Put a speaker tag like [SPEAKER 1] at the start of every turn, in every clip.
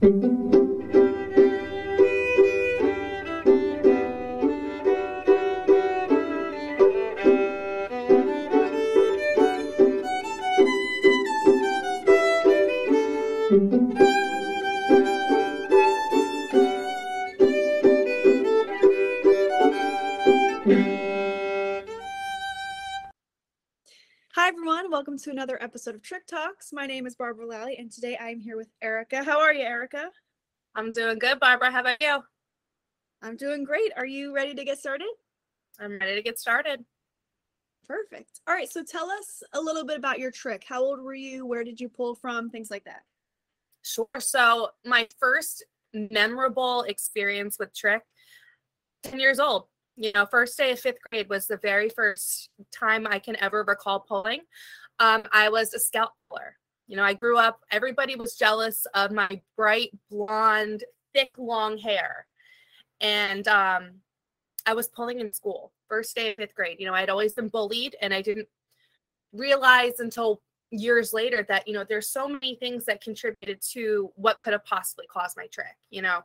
[SPEAKER 1] thank you to another episode of Trich Talks. My name is Barbara Lally, and today I am here with Erica. How are you, Erica?
[SPEAKER 2] I'm doing good, Barbara. How about you?
[SPEAKER 1] I'm doing great. Are you ready to get started?
[SPEAKER 2] I'm ready to get started.
[SPEAKER 1] Perfect. All right. So tell us a little bit about your trich. How old were you? Where did you pull from? Things like that.
[SPEAKER 2] Sure. So, my first memorable experience with trich 10 years old you know first day of fifth grade was the very first time i can ever recall pulling um, i was a puller you know i grew up everybody was jealous of my bright blonde thick long hair. And um, i was pulling in school first day of fifth grade. You know i'd always been bullied and i didn't realize until years later that you know there's so many things that contributed to what could have possibly caused my trich you know?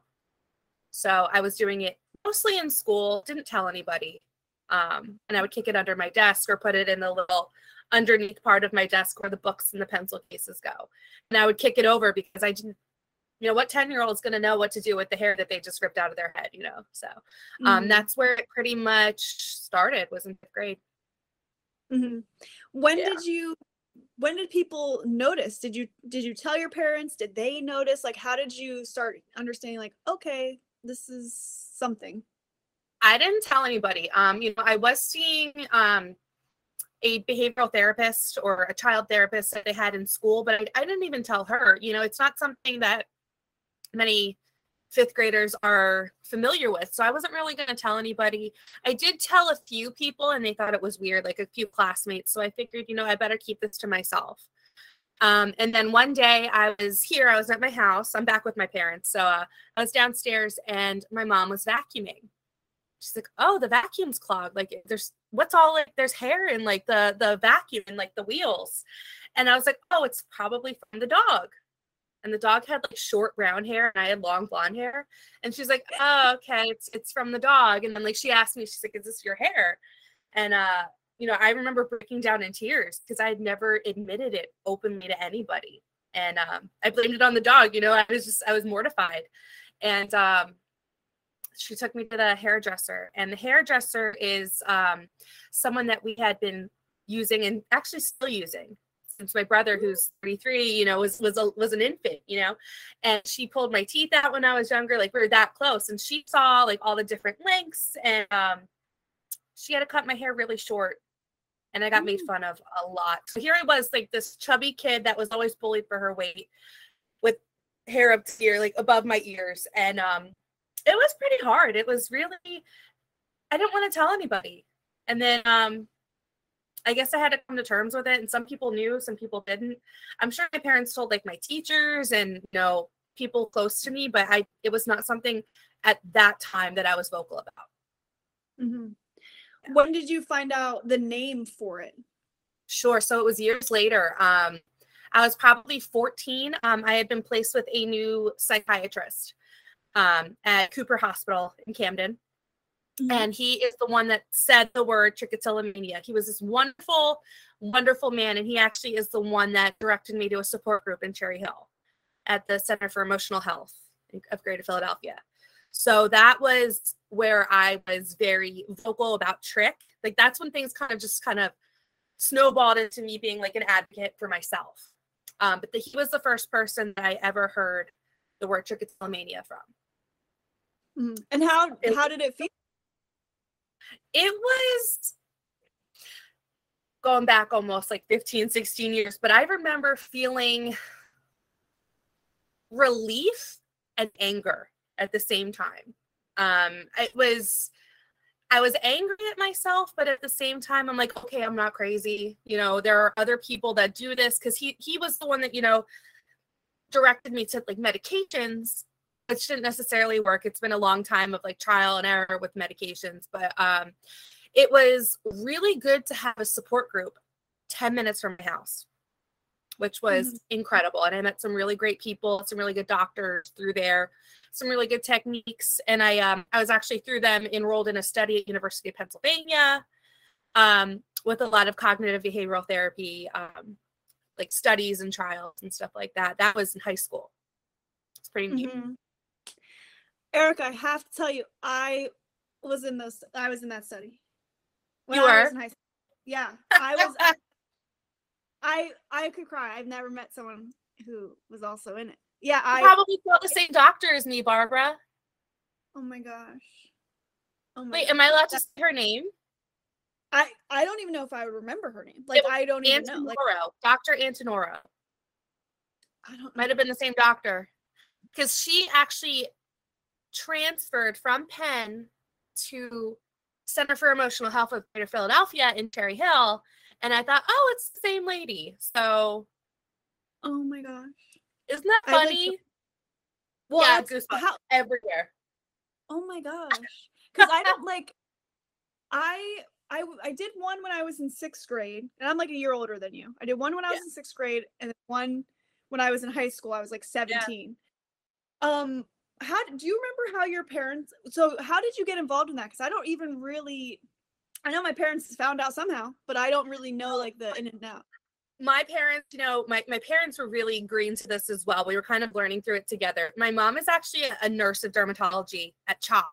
[SPEAKER 2] So i was doing it mostly in school, didn't tell anybody. Um, and I would kick it under my desk or put it in the little underneath part of my desk where the books and the pencil cases go. And I would kick it over because I didn't, you know, what 10 year old is going to know what to do with the hair that they just ripped out of their head, you know? So um, mm-hmm. that's where it pretty much started was in fifth grade.
[SPEAKER 1] Mm-hmm. When yeah. did you, when did people notice? Did you, did you tell your parents? Did they notice? Like, how did you start understanding like, okay, this is something?
[SPEAKER 2] I didn't tell anybody. Um, you know, I was seeing um a behavioral therapist or a child therapist that they had in school, but I, I didn't even tell her. You know, it's not something that many fifth graders are familiar with. So I wasn't really going to tell anybody. I did tell a few people and they thought it was weird, like a few classmates. So I figured, you know, I better keep this to myself. Um, and then one day I was here, I was at my house. I'm back with my parents. So uh, I was downstairs and my mom was vacuuming. She's like, "Oh, the vacuum's clogged. Like, there's what's all like? There's hair in like the the vacuum and like the wheels." And I was like, "Oh, it's probably from the dog." And the dog had like short brown hair, and I had long blonde hair. And she's like, "Oh, okay, it's it's from the dog." And then like she asked me, she's like, "Is this your hair?" And uh, you know, I remember breaking down in tears because I had never admitted it openly to anybody. And um, I blamed it on the dog. You know, I was just, I was mortified. And um, she took me to the hairdresser. And the hairdresser is um, someone that we had been using and actually still using since my brother who's 33 you know was was a, was an infant you know and she pulled my teeth out when i was younger like we were that close and she saw like all the different lengths and um she had to cut my hair really short and I got made mm. fun of a lot. So here I was, like this chubby kid that was always bullied for her weight, with hair up here, like above my ears, and um, it was pretty hard. It was really, I didn't want to tell anybody, and then um, I guess I had to come to terms with it. And some people knew, some people didn't. I'm sure my parents told like my teachers and you know people close to me, but I it was not something at that time that I was vocal about.
[SPEAKER 1] Mm-hmm. When did you find out the name for it?
[SPEAKER 2] Sure. So it was years later. Um, I was probably 14. Um, I had been placed with a new psychiatrist um, at Cooper Hospital in Camden. Mm-hmm. And he is the one that said the word trichotillomania. He was this wonderful, wonderful man. And he actually is the one that directed me to a support group in Cherry Hill at the Center for Emotional Health of Greater Philadelphia. So that was where I was very vocal about trich. Like that's when things kind of just kind of snowballed into me being like an advocate for myself. Um, but the, he was the first person that I ever heard the word trichotillomania from.
[SPEAKER 1] Mm-hmm. And how how did it feel?
[SPEAKER 2] It was going back almost like 15, 16 years, but I remember feeling relief and anger at the same time. Um, it was, I was angry at myself, but at the same time, I'm like, okay, I'm not crazy. You know, there are other people that do this because he he was the one that you know directed me to like medications, which didn't necessarily work. It's been a long time of like trial and error with medications, but um, it was really good to have a support group 10 minutes from my house which was
[SPEAKER 1] Mhm.
[SPEAKER 2] incredible. And I met some really great people, some really good doctors through there, some really good techniques. And I um I was actually through them enrolled in a study at University of Pennsylvania um with a lot of cognitive behavioral therapy um like studies and trials and stuff like that. That was in high school. It's pretty neat.
[SPEAKER 1] Mhm. Erica, I have to tell you, I was in those. I was in that study. When
[SPEAKER 2] You were?
[SPEAKER 1] was in high school. Yeah, I was. I I could cry. I've never met someone who was also in it. Yeah,
[SPEAKER 2] You
[SPEAKER 1] I.
[SPEAKER 2] probably saw the same doctor as me, Barbara.
[SPEAKER 1] Oh my gosh. Oh my.
[SPEAKER 2] Wait,
[SPEAKER 1] gosh.
[SPEAKER 2] am I allowed to say her name?
[SPEAKER 1] I I don't even know if I would remember her name. Like I don't even know. Like
[SPEAKER 2] Dr. Antonoro.
[SPEAKER 1] I don't.
[SPEAKER 2] Might have been the same doctor. Because she actually transferred from Penn to Center for Emotional Health of Greater Philadelphia in Cherry Hill. And I thought, oh, it's the same lady. So
[SPEAKER 1] Oh my gosh.
[SPEAKER 2] isn't that
[SPEAKER 1] I like
[SPEAKER 2] funny?
[SPEAKER 1] Well,
[SPEAKER 2] yeah, goosebumps
[SPEAKER 1] how,
[SPEAKER 2] everywhere.
[SPEAKER 1] Oh my gosh. Cuz I don't like I I, I did one when I was in 6th grade and I'm like a year older than you. I did one when I was
[SPEAKER 2] Yeah.
[SPEAKER 1] in 6th grade and then one when I was in high school. I was like 17. Um how do you remember how your parents so how did you get involved in that cuz I don't even really I know my parents found out somehow, but I don't really know like the in and out.
[SPEAKER 2] my parents, you know, my, my parents were really green to this as well. We were kind of learning through it together. My mom is actually a, a nurse of dermatology at CHOP.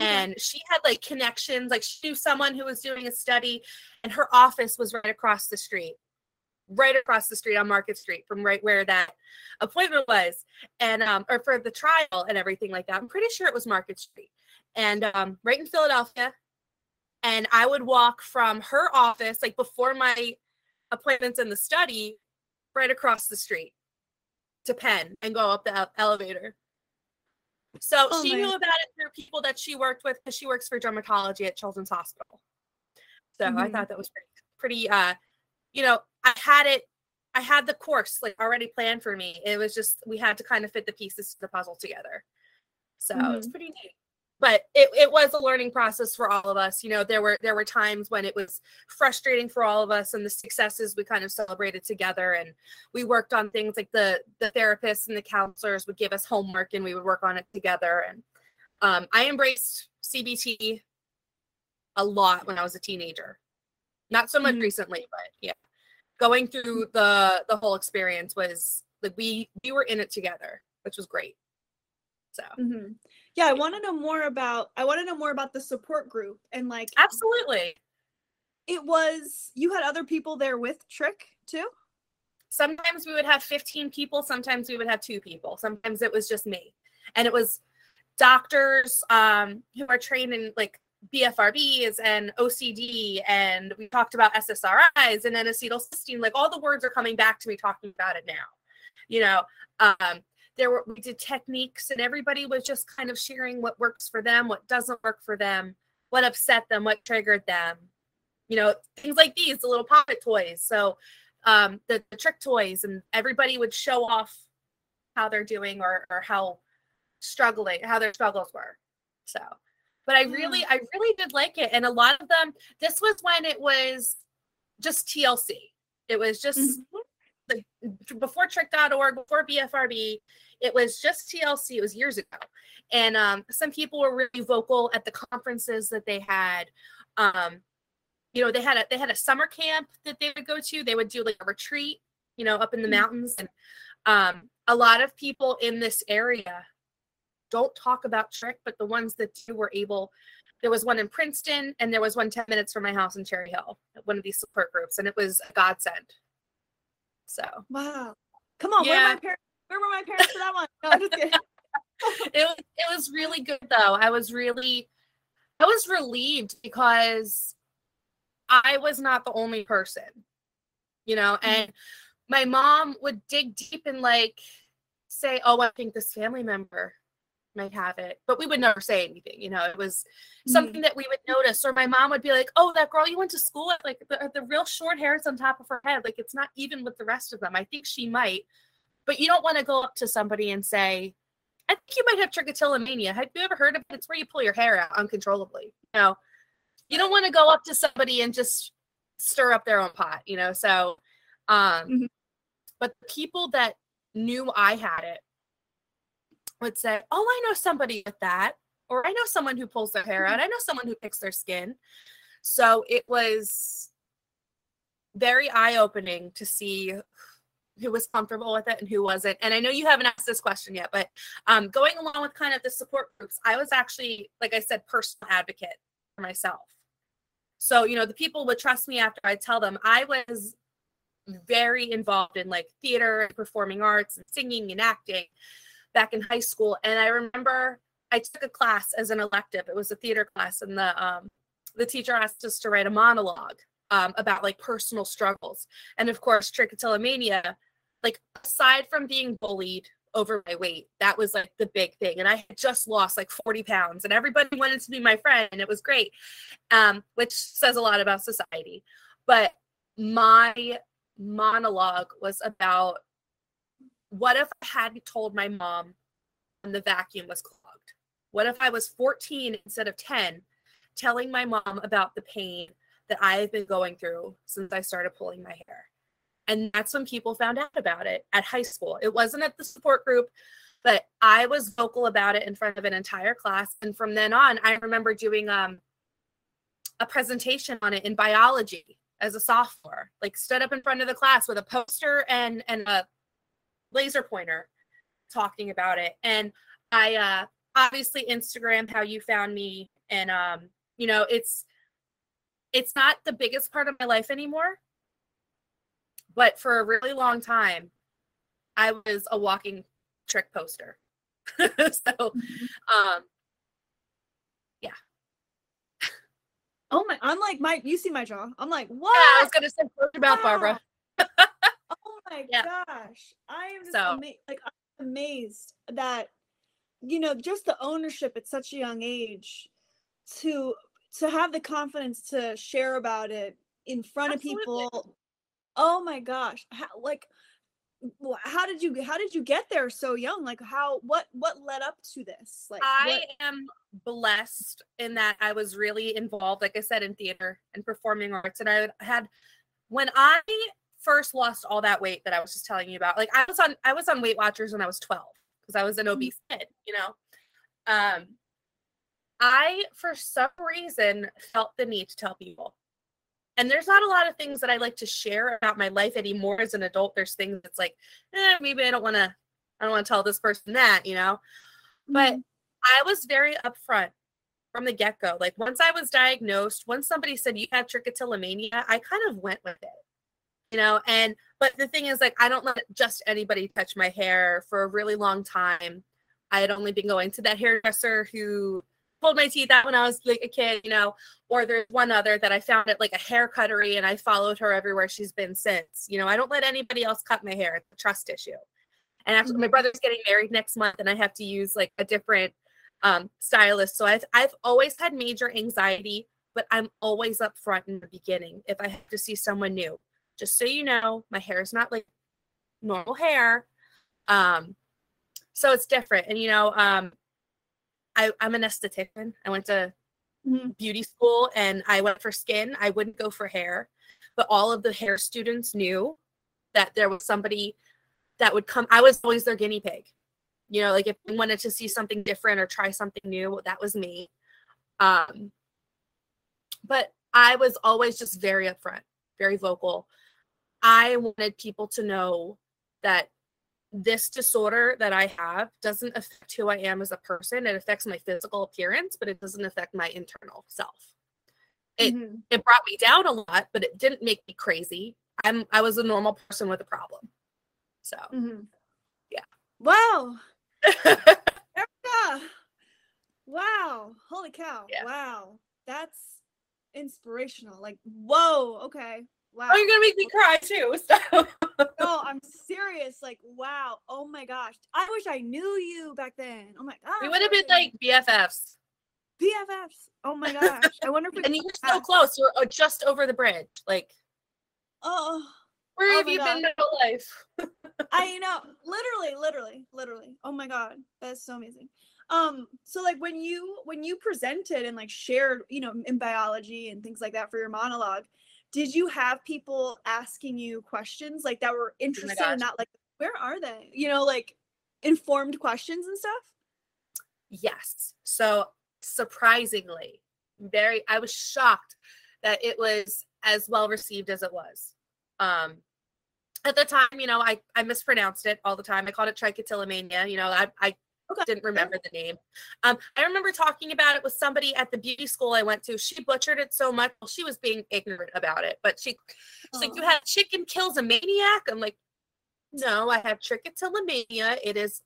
[SPEAKER 2] And she had like connections, like she knew someone who was doing a study, and her office was right across the street, right across the street on Market Street from right where that appointment was. And um, or for the trial and everything like that. I'm pretty sure it was Market Street. And um, right in Philadelphia. And I would walk from her office, like before my appointments in the study right across the street to Penn and go up the elevator. So
[SPEAKER 1] Oh
[SPEAKER 2] she knew about it through people that she worked with because she works for dermatology at Children's Hospital. So I
[SPEAKER 1] Mhm.
[SPEAKER 2] thought that was pretty, pretty uh, you know, I had it, I had the course like already planned for me. It was just we had to kind of fit the pieces to the puzzle together. So it's pretty neat but it, it was a learning process for all of us you know there were there were times when it was frustrating for all of us and the successes we kind of celebrated together and we worked on things like the the therapists and the counselors would give us homework and we would work on it together and um, i embraced cbt a lot when i was a teenager not so much
[SPEAKER 1] Mhm.
[SPEAKER 2] recently but yeah going through the the whole experience was like we we were in it together which was great so
[SPEAKER 1] hmm Yeah, I want to know more about. I want to know more about the support group and like
[SPEAKER 2] absolutely
[SPEAKER 1] it was. You had other people there with Trich too.
[SPEAKER 2] sometimes we would have 15 people sometimes we would have two people sometimes it was just me and it was doctors um, who are trained in like bfrbs and ocd and we talked about ssris and then acetylcysteine like all the words are coming back to me talking about it now you know um, there were we did techniques and everybody was just kind of sharing what works for them what doesn't work for them what upset them what triggered them you know things like these the little pocket toys so um, the, the trich toys, and everybody would show off how they're doing or, or how struggling, how their struggles were. So, but I really, I really did like it. And a lot of them, this was when it was just TLC. It was just the, before trich.org, before BFRB, it was just TLC. It was years ago. And um, some people were really vocal at the conferences that they had. Um, you know they had a they had a summer camp that they would go to they would do like a retreat you know up in the
[SPEAKER 1] Mhm.
[SPEAKER 2] mountains and um a lot of people in this area don't talk about trich but the ones that you were able there was one in princeton and there was one 10 minutes from my house in cherry hill one of these support groups and it was a godsend so
[SPEAKER 1] Wow. Come on, where
[SPEAKER 2] Yeah.
[SPEAKER 1] are my parents? Where were my parents for that one? No, I'm just kidding.
[SPEAKER 2] it was it was really good though. I was really I was relieved because I was not the only person. You know,
[SPEAKER 1] Mhm.
[SPEAKER 2] and my mom would dig deep and like say, "Oh, I think this family member might have it." But we would never say anything, you know. It was something that we would notice or my mom would be like, "Oh, that girl you went to school with like the, the real short hairs on top of her head, like it's not even with the rest of them. I think she might." But you don't want to go up to somebody and say, I think you might have trichotillomania. Have you ever heard of it? It's where you pull your hair out uncontrollably. You know, you don't want to go up to somebody and just stir up their own pot, you know. So um
[SPEAKER 1] Mhm.
[SPEAKER 2] but the people that knew I had it would say, "Oh, I know somebody with that." Or I know someone who pulls their hair out. I know someone who picks their skin. So it was very eye opening to see who was comfortable with it and who wasn't. And I know you haven't asked this question yet, but um, going along with kind of the support groups, I was actually, like I said, personal advocate for myself. So, you know, the people would trust me after I tell them I was very involved in like theater and performing arts and singing and acting back in high school. And I remember I took a class as an elective. It was a theater class, and the um, the teacher asked us to write a monologue um, about like personal struggles. And of course, trichotillomania, like aside from being bullied over my weight, that was like the big thing. And I had just lost like 40 pounds and everybody wanted to be my friend and it was great, um, which says a lot about society. But my monologue was about what if I hadn't told my mom when the vacuum was clogged? What if I was 14 instead of 10 telling my mom about the pain that I've been going through since I started pulling my hair. And that's when people found out about it at high school. It wasn't at the support group, but I was vocal about it in front of an entire class. And from then on, I remember doing um, a presentation on it in biology as a sophomore, like stood up in front of the class with a poster and and a laser pointer talking about it. And I uh obviously Instagram how you found me and um you know it's it's not the biggest part of my life anymore. But for a really long time, I was a walking trich poster. so, mm-hmm. um, yeah.
[SPEAKER 1] Oh my! I'm like my. You see my jaw? I'm like, what?
[SPEAKER 2] Yeah, I was gonna say about Barbara.
[SPEAKER 1] Oh my yeah. gosh! I am just so, ama- like I'm amazed that you know just the ownership at such a young age to to have the confidence to share about it in front Absolutely. of people oh my gosh how, like how did you how did you get there so young like how what what led up to this like
[SPEAKER 2] i
[SPEAKER 1] what?
[SPEAKER 2] am blessed in that i was really involved like i said in theater and performing arts and i had when i first lost all that weight that i was just telling you about like i was on i was on weight watchers when i was 12 because i was an mm-hmm. obese kid you know um I, for some reason, felt the need to tell people. And there's not a lot of things that I like to share about my life anymore as an adult. There's things that's like, eh, maybe I don't want to, I don't want to tell this person that, you know. But mm-hmm. I was very upfront from the get go. Like once I was diagnosed, once somebody said you had trichotillomania, I kind of went with it, you know. And but the thing is, like, I don't let just anybody touch my hair for a really long time. I had only been going to that hairdresser who pulled my teeth out when I was like a kid, you know, or there's one other that I found at like a hair cuttery and I followed her everywhere she's been since. You know, I don't let anybody else cut my hair. It's a trust issue. And after mm-hmm. my brother's getting married next month and I have to use like a different um, stylist. So I've I've always had major anxiety, but I'm always up front in the beginning if I have to see someone new. Just so you know, my hair is not like normal hair. Um, so it's different. And you know, um, I, I'm an esthetician. I went to mm-hmm. beauty school and I went for skin. I wouldn't go for hair, but all of the hair students knew that there was somebody that would come. I was always their guinea pig. You know, like if they wanted to see something different or try something new, that was me. Um, but I was always just very upfront, very vocal. I wanted people to know that this disorder that I have doesn't affect who I am as a person. It affects my physical appearance, but it doesn't affect my internal self. It mm-hmm. it brought me down a lot, but it didn't make me crazy. I'm I was a normal person with a problem. So mm-hmm. yeah.
[SPEAKER 1] Wow. Wow. Holy cow. Yeah. Wow. That's inspirational. Like, whoa, okay. Wow.
[SPEAKER 2] Oh, you're gonna make me cry too. So
[SPEAKER 1] no, I'm serious. Like, wow. Oh my gosh. I wish I knew you back then. Oh my god.
[SPEAKER 2] We would have been like BFFs.
[SPEAKER 1] BFFs. Oh my gosh. I wonder if
[SPEAKER 2] And you were so close. You're uh, just over the bridge. Like
[SPEAKER 1] Oh
[SPEAKER 2] where
[SPEAKER 1] oh
[SPEAKER 2] have you god. been your life?
[SPEAKER 1] I know. Literally, literally, literally. Oh my god. That's so amazing. Um, so like when you when you presented and like shared, you know, in biology and things like that for your monologue, did you have people asking you questions like that were interested in
[SPEAKER 2] gosh.
[SPEAKER 1] that like where are they you know like informed questions and stuff
[SPEAKER 2] Yes. So surprisingly, very I was shocked that it was as well received as it was. Um at the time, you know, I I mispronounced it all the time. I called it trichotillomania. You know, I I
[SPEAKER 1] Okay.
[SPEAKER 2] didn't remember the name. Um, I remember talking about it with somebody at the beauty school I went to. She butchered it so much. Well, she was being ignorant about it, but she she's like, "You have chicken kills a maniac." I'm like, "No, I have trichotillomania. It is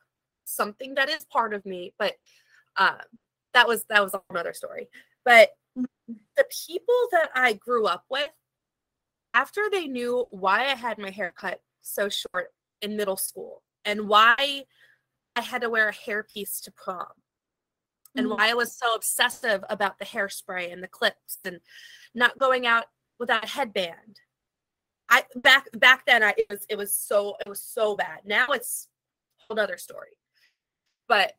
[SPEAKER 2] something that is part of me." But um, that was that was another story. But the people that I grew up with, after they knew why I had my hair cut so short in middle school and why I had to wear a hairpiece to prom and
[SPEAKER 1] Mhm.
[SPEAKER 2] why I was so obsessive about the hairspray and the clips and not going out without a headband. I back back then I it was it was so it was so bad. Now it's another story. But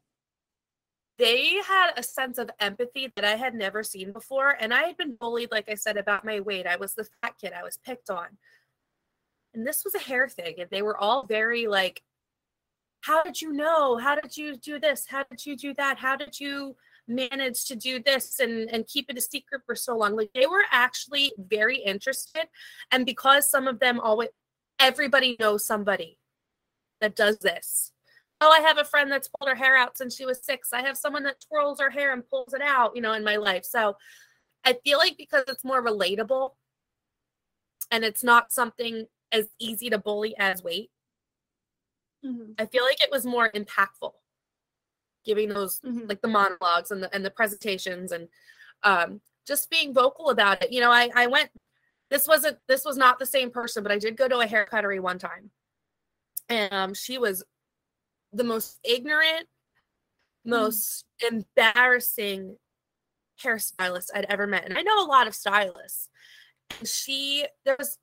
[SPEAKER 2] they had a sense of empathy that I had never seen before. And I had been bullied, like I said, about my weight. I was the fat kid, I was picked on. And this was a hair thing. And they were all very like, How did you know? How did you do this? How did you do that? How did you manage to do this and, and keep it a secret for so long? Like they were actually very interested. And because some of them always, everybody knows somebody that does this oh, I have a friend that's pulled her hair out since she was six. I have someone that twirls her hair and pulls it out, you know, in my life. So I feel like because it's more relatable and it's not something as easy to bully as weight,
[SPEAKER 1] Mhm.
[SPEAKER 2] I feel like it was more impactful giving those
[SPEAKER 1] Mhm.
[SPEAKER 2] like the monologues and the and the presentations and um just being vocal about it. You know, I I went this wasn't this was not the same person, but I did go to a hair cuttery one time. And um she was the most ignorant, most embarrassing hairstylist I'd ever met. And I know a lot of stylists. And she there was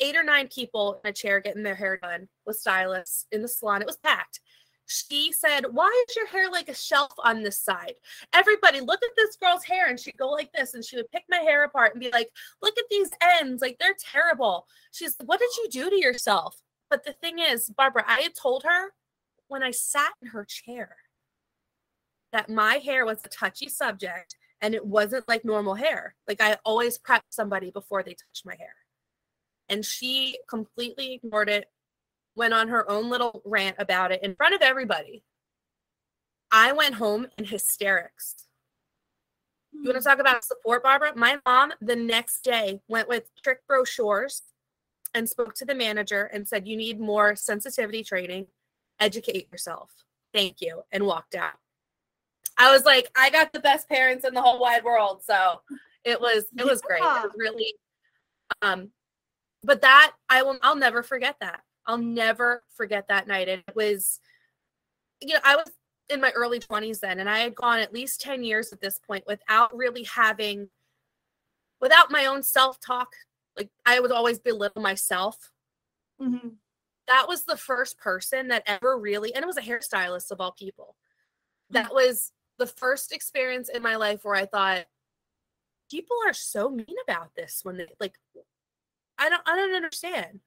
[SPEAKER 2] eight or nine people in a chair getting their hair done with stylists in the salon. It was packed. She said, Why is your hair like a shelf on this side? Everybody, look at this girl's hair. And she'd go like this and she would pick my hair apart and be like, Look at these ends. Like they're terrible. She's What did you do to yourself? But the thing is, Barbara, I had told her when I sat in her chair that my hair was a touchy subject and it wasn't like normal hair. Like I always prep somebody before they touch my hair. And she completely ignored it, went on her own little rant about it in front of everybody. I went home in hysterics. You want to talk about support, Barbara? My mom the next day went with trich brochures and spoke to the manager and said, You need more sensitivity training, educate yourself. Thank you. And walked out. I was like, I got the best parents in the whole wide world. So it was it was great. It was really um but that I will I'll never forget that. I'll never forget that night. It was you know, I was in my early 20s then and I had gone at least 10 years at this point without really having without my own self-talk. Like I would always belittle myself.
[SPEAKER 1] Mhm.
[SPEAKER 2] That was the first person that ever really and it was a hairstylist of all people. That was the first experience in my life where I thought people are so mean about this when they like I don't I don't understand.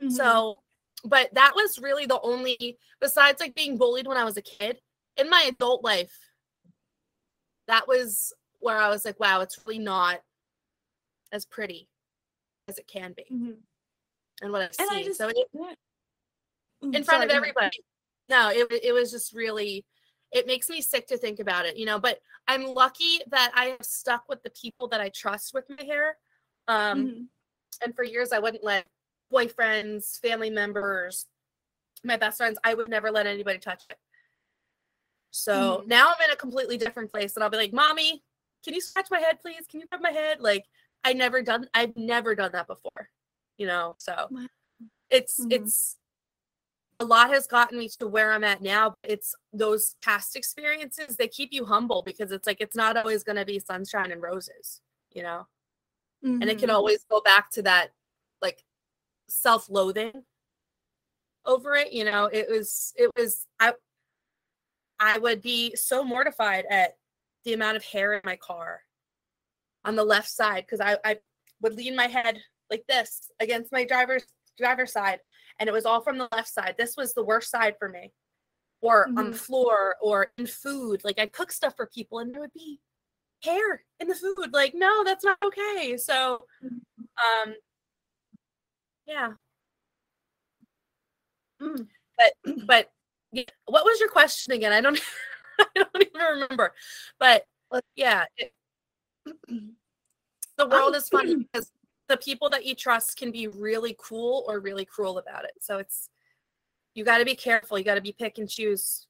[SPEAKER 1] Mhm.
[SPEAKER 2] So, but that was really the only, besides like being bullied when I was a kid, in my adult life, that was where I was like, wow, it's really not as pretty as it can be.
[SPEAKER 1] Mhm.
[SPEAKER 2] And what I've
[SPEAKER 1] And I
[SPEAKER 2] seen.
[SPEAKER 1] just-
[SPEAKER 2] so it,
[SPEAKER 1] Mm,
[SPEAKER 2] in front
[SPEAKER 1] sorry,
[SPEAKER 2] of everybody. No, it, it was just really, it makes me sick to think about it, you know, but I'm lucky that I have stuck with the people that I trust with my hair. Um,
[SPEAKER 1] Mhm.
[SPEAKER 2] And for years I wouldn't let boyfriends, family members, my best friends, I would never let anybody touch it. So
[SPEAKER 1] Mhm.
[SPEAKER 2] now I'm in a completely different place and I'll be like, Mommy, can you scratch my head, please? Can you rub my head? Like I never done I've never done that before. You know, so it's
[SPEAKER 1] Mhm.
[SPEAKER 2] it's a lot has gotten me to where I'm at now. but It's those past experiences, they keep you humble because it's like it's not always gonna be sunshine and roses, you know and it can
[SPEAKER 1] Mhm.
[SPEAKER 2] always go back to that like self-loathing over it you know it was it was i i would be so mortified at the amount of hair in my car on the left side because i i would lean my head like this against my driver's driver's side and it was all from the left side. This was the worst side for me. Or mm-hmm. on the floor or in food. Like I'd cook stuff for people and there would be hair in the food. Like, no, that's not okay. So um yeah. Mm. But but what was your question again? I don't I don't even remember. But yeah, it, the world is funny because the people that you trust can be really cool or really cruel about it. So it's you got to be careful. You got to be pick and choose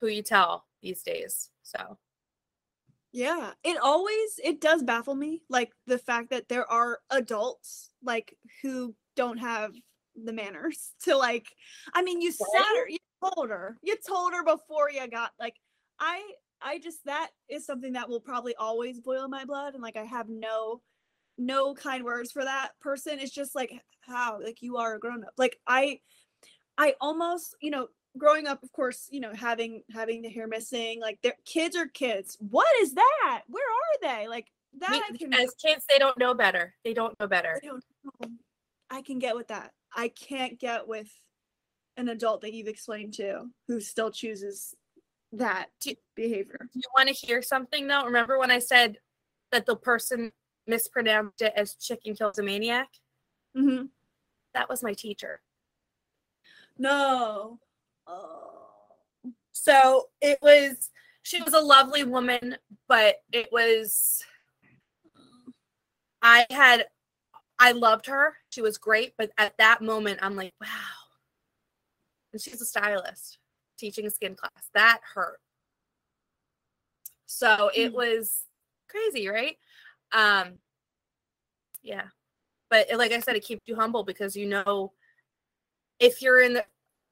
[SPEAKER 2] who you tell these days. So
[SPEAKER 1] yeah, it always it does baffle me like the fact that there are adults like who don't have the manners to like I mean you said her, you told her. You told her before you got like I I just that is something that will probably always boil my blood and like I have no no kind words for that person. It's just like how like you are a grown up. Like I I almost, you know, growing up of course, you know, having having the hair missing, like their kids are kids. What is that? Where are they? Like that
[SPEAKER 2] I can as kids they don't know better. They don't know better. Don't know.
[SPEAKER 1] I can get with that. I can't get with an adult that you've explained to who still chooses that do, behavior.
[SPEAKER 2] Do you want to hear something though? Remember when I said that the person mispronounced it as chicken kills a maniac? Mm-hmm. That was my teacher.
[SPEAKER 1] No.
[SPEAKER 2] So it was, she was a lovely woman, but it was, I had, I loved her. She was great. But at that moment, I'm like, wow. And she's a stylist teaching a skin class. That hurt. So it hmm. was crazy, right? Um yeah. But like I said, it keeps you humble because you know if you're in the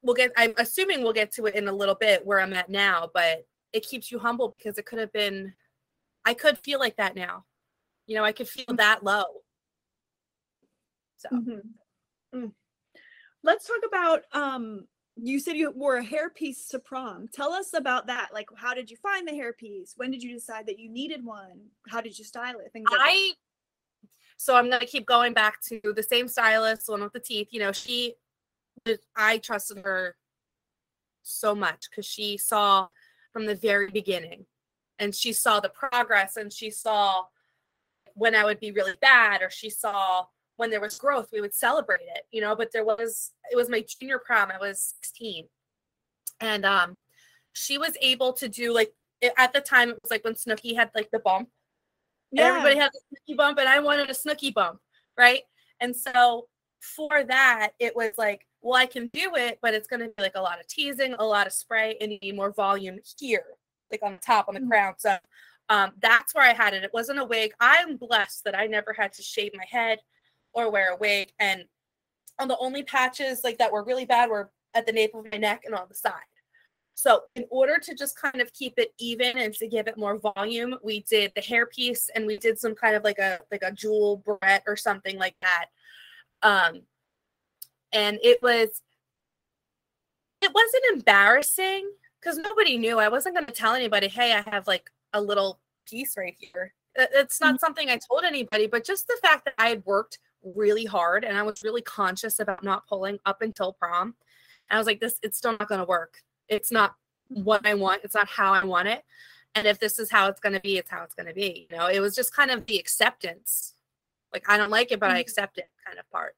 [SPEAKER 2] we'll get I'm assuming we'll get to it in a little bit where I'm at now, but it keeps you humble because it could have been I could feel like that now. You know, I could feel that low. So mm-hmm.
[SPEAKER 1] mm. let's talk about um you said you wore a hairpiece to prom. Tell us about that. Like, how did you find the hairpiece? When did you decide that you needed one? How did you style it?
[SPEAKER 2] Things like I. That. So I'm gonna keep going back to the same stylist, one with the teeth. You know, she, I trusted her so much because she saw from the very beginning, and she saw the progress, and she saw when I would be really bad, or she saw when there was growth, we would celebrate it, you know. But there was it was my junior prom. I was 16, and um, she was able to do like it, at the time it was like when Snooki had like the bump. Yeah. everybody had the Snooki bump, and I wanted a Snooki bump, right? And so for that, it was like, well, I can do it, but it's going to be like a lot of teasing, a lot of spray, and you need more volume here, like on the top, on the mm-hmm. crown. So um, that's where I had it. It wasn't a wig. I'm blessed that I never had to shave my head or wear a wig. And on the only patches like that were really bad were at the nape of my neck and on the side. So in order to just kind of keep it even and to give it more volume, we did the hairpiece and we did some kind of like a like a jewel barrette or something like that. Um and it was it wasn't embarrassing because nobody knew. I wasn't going to tell anybody, hey, I have like a little piece right here. It's not mm-hmm. something I told anybody, but just the fact that I had worked really hard and I was really conscious about not pulling up until prom. And I was like, this, it's still not going to work. It's not what I want. It's not how I want it. And if this is how it's going to be, it's how it's going to be. You know, it was just kind of the acceptance. Like, I don't like it, but I mm-hmm. accept it kind of part.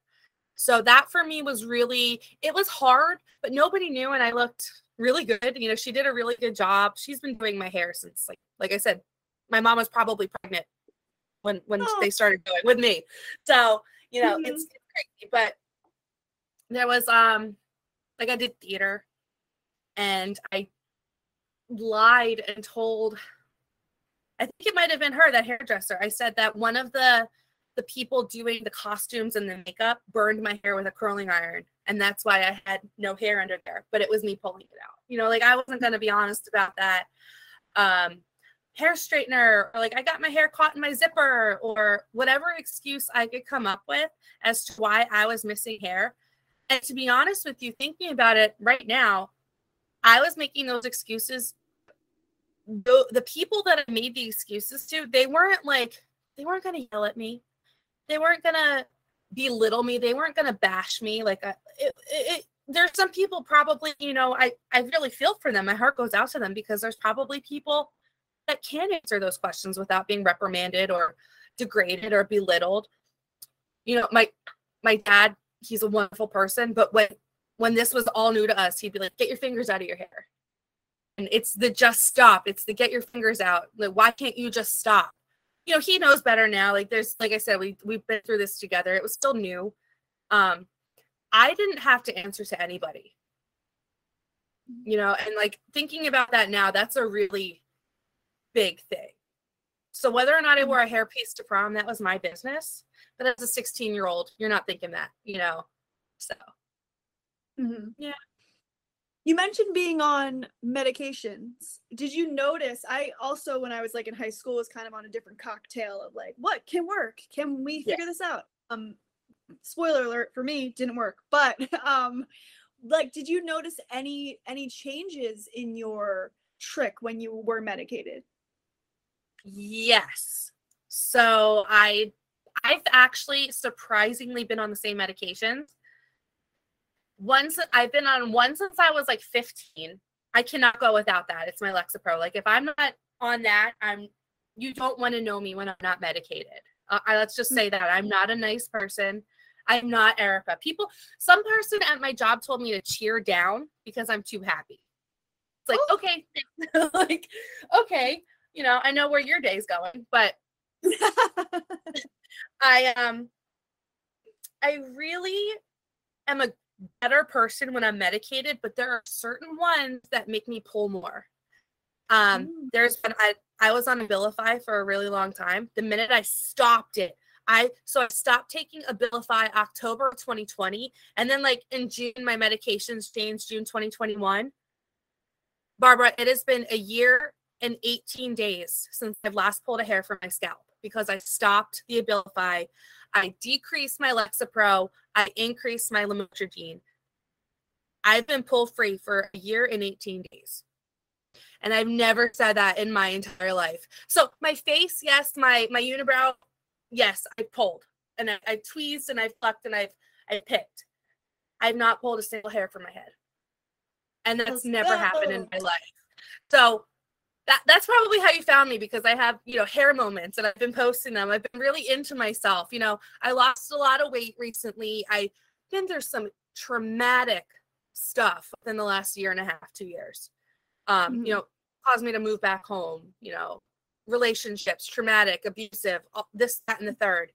[SPEAKER 2] So that for me was really, it was hard, but nobody knew. And I looked really good. You know, she did a really good job. She's been doing my hair since, like, like I said, my mom was probably pregnant when when oh. they started going with me. So you know, mm-hmm. it's, it's crazy. But there was um like I did theater, and I lied and told. I think it might have been her, that hairdresser. I said that one of the the people doing the costumes and the makeup burned my hair with a curling iron and that's why i had no hair under there but it was me pulling it out you know like i wasn't going to be honest about that um hair straightener or like I got my hair caught in my zipper or whatever excuse I could come up with as to why I was missing hair. And to be honest with you, thinking about it right now, I was making those excuses. The, the people that I made the excuses to, they weren't like, they weren't going to yell at me. They weren't gonna belittle me. They weren't gonna bash me. Like it, it, there's some people probably, you know, I I really feel for them. My heart goes out to them because there's probably people that can answer those questions without being reprimanded or degraded or belittled. You know, my my dad, he's a wonderful person, but when when this was all new to us, he'd be like, "Get your fingers out of your hair." And it's the just stop. It's the get your fingers out. Like, why can't you just stop? You know, he knows better now. Like, there's, like I said, we we've been through this together. It was still new. Um, I didn't have to answer to anybody. You know, and like thinking about that now, that's a really big thing. So whether or not I wore a hairpiece to prom, that was my business. But as a 16 year old, you're not thinking that, you know. So
[SPEAKER 1] Mm-hmm.
[SPEAKER 2] Yeah.
[SPEAKER 1] You mentioned being on medications. Did you notice? I also, when I was like in high school, was kind of on a different cocktail of like, what can work? Can we
[SPEAKER 2] Yeah.
[SPEAKER 1] figure this out? Um, spoiler alert for me, didn't work. But um, like, did you notice any any changes in your trich when you were medicated?
[SPEAKER 2] yes. So I I've actually surprisingly been on the same medications. Once I've been on one since I was like 15. I cannot go without that. It's my Lexapro. Like if I'm not on that, I'm you don't want to know me when I'm not medicated. Uh, I, let's just say that I'm not a nice person. I'm not Erica. People, some person at my job told me to cheer down because I'm too happy. It's like,
[SPEAKER 1] Oh.
[SPEAKER 2] okay, like, okay, you know, I know where your day's going, but I um I really am a better person when I'm medicated, but there are certain ones that make me pull more. Um,
[SPEAKER 1] Mm.
[SPEAKER 2] there's been I I was on Abilify for a really long time. The minute I stopped it, I so I stopped taking Abilify October 2020, and then like in June, my medications changed June 2021. Barbara, it has been a year and 18 days since I've last pulled a hair from my scalp because I stopped the Abilify. I decreased my Lexapro. I increased my Lamotrigine. I've been pull free for a year and 18 days. And I've never said that in my entire life. So my face, yes, my my unibrow, yes, I pulled and I, I tweezed and I plucked and I've I picked. I've not pulled a single hair from my head. And that's
[SPEAKER 1] Let's
[SPEAKER 2] never happened in my life. So that that's probably how you found me because I have, you know, hair moments and I've been posting them. I've been really into myself. You know, I lost a lot of weight recently. I've been through some traumatic stuff within the last year and a half, two years. Um,
[SPEAKER 1] Mhm.
[SPEAKER 2] you know, caused me to move back home, you know, relationships, traumatic, abusive, all- this, that, and the third.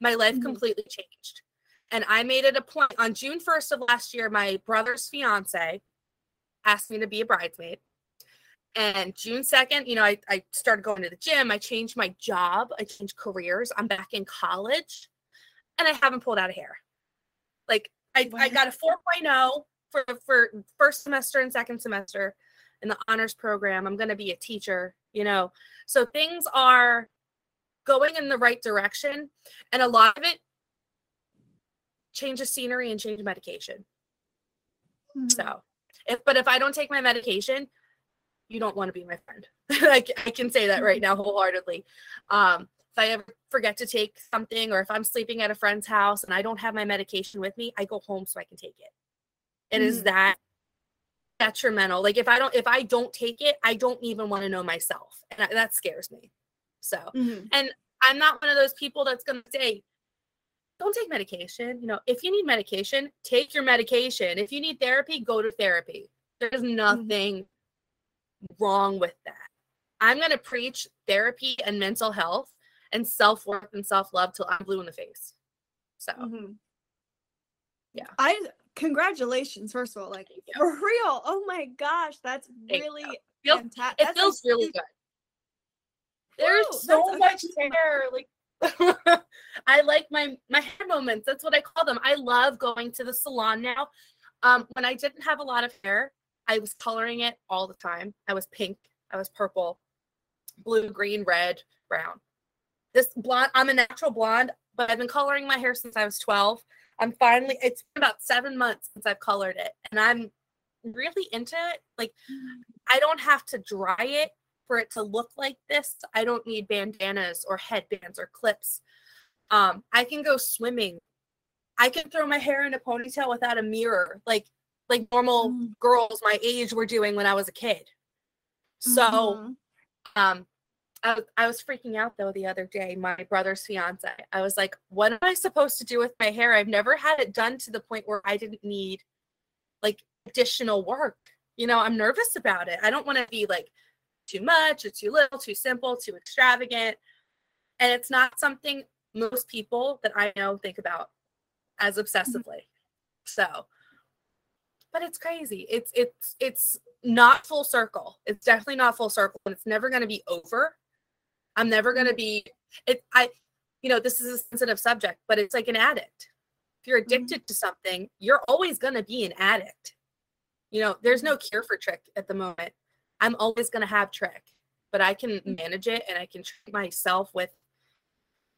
[SPEAKER 2] My life
[SPEAKER 1] Mhm.
[SPEAKER 2] completely changed. And I made it a point on June 1st of last year, my brother's fiance asked me to be a bridesmaid. And June 2nd, you know, I, I started going to the gym. I changed my job. I changed careers. I'm back in college and I haven't pulled out a hair. Like I, I got a 4.0 for, for first semester and second semester in the honors program. I'm going to be a teacher, you know. So things are going in the right direction. And a lot of it change of scenery and change medication.
[SPEAKER 1] Mhm.
[SPEAKER 2] So, if but if I don't take my medication, you don't want to be my friend. like I can say that right now wholeheartedly. Um, if I ever forget to take something, or if I'm sleeping at a friend's house and I don't have my medication with me, I go home so I can take it. It is
[SPEAKER 1] Mhm.
[SPEAKER 2] that detrimental. Like if I don't, if I don't take it, I don't even want to know myself, and that- that scares me. So
[SPEAKER 1] Mhm.
[SPEAKER 2] I'm not one of those people that's going to say, don't take medication. You know, if you need medication, take your medication. If you need therapy, go to therapy. There's nothing wrong with that. I'm going to preach therapy and mental health and self worth and self love till I'm blue in the face. So,
[SPEAKER 1] Mhm.
[SPEAKER 2] Yeah.
[SPEAKER 1] I congratulations, first of all, like for real. Oh my gosh, that's
[SPEAKER 2] Thank
[SPEAKER 1] really
[SPEAKER 2] you. Feels-
[SPEAKER 1] fantastic.
[SPEAKER 2] it feels really good. There's
[SPEAKER 1] Woo,
[SPEAKER 2] so much hair. Like I like my my hair moments. That's what I call them. I love going to the salon now. Um, when I didn't have a lot of hair, I was coloring it all the time. I was pink, I was purple, blue, green, red, brown. This blonde, I'm a natural blonde, but I've been coloring my hair since I was 12. I'm finally, it's been about seven months since I've colored it, and I'm really into it. Like, I don't have to dry it for it to look like this. I don't need bandanas or headbands or clips. Um, I can go swimming. I can throw my hair in a ponytail without a mirror, like like normal
[SPEAKER 1] Mm.
[SPEAKER 2] girls my age were doing when I was a kid. So
[SPEAKER 1] Mhm.
[SPEAKER 2] um I, I was freaking out though the other day my brother's fiance. I was like what am i supposed to do with my hair? I've never had it done to the point where i didn't need like additional work. You know i'm nervous about it. I don't want to be like too much or too little too simple too extravagant. And it's not something most people that i know think about as obsessively. So but it's crazy. It's it's it's not full circle. It's definitely not full circle and it's never going to be over. I'm never going to mm-hmm. be it i you know this is a sensitive subject but it's like an addict. If you're mm-hmm. addicted to something you're always going to be an addict. You know there's no mm-hmm. cure for trich at the moment. I'm always going to have trich but i can manage it and i can treat myself with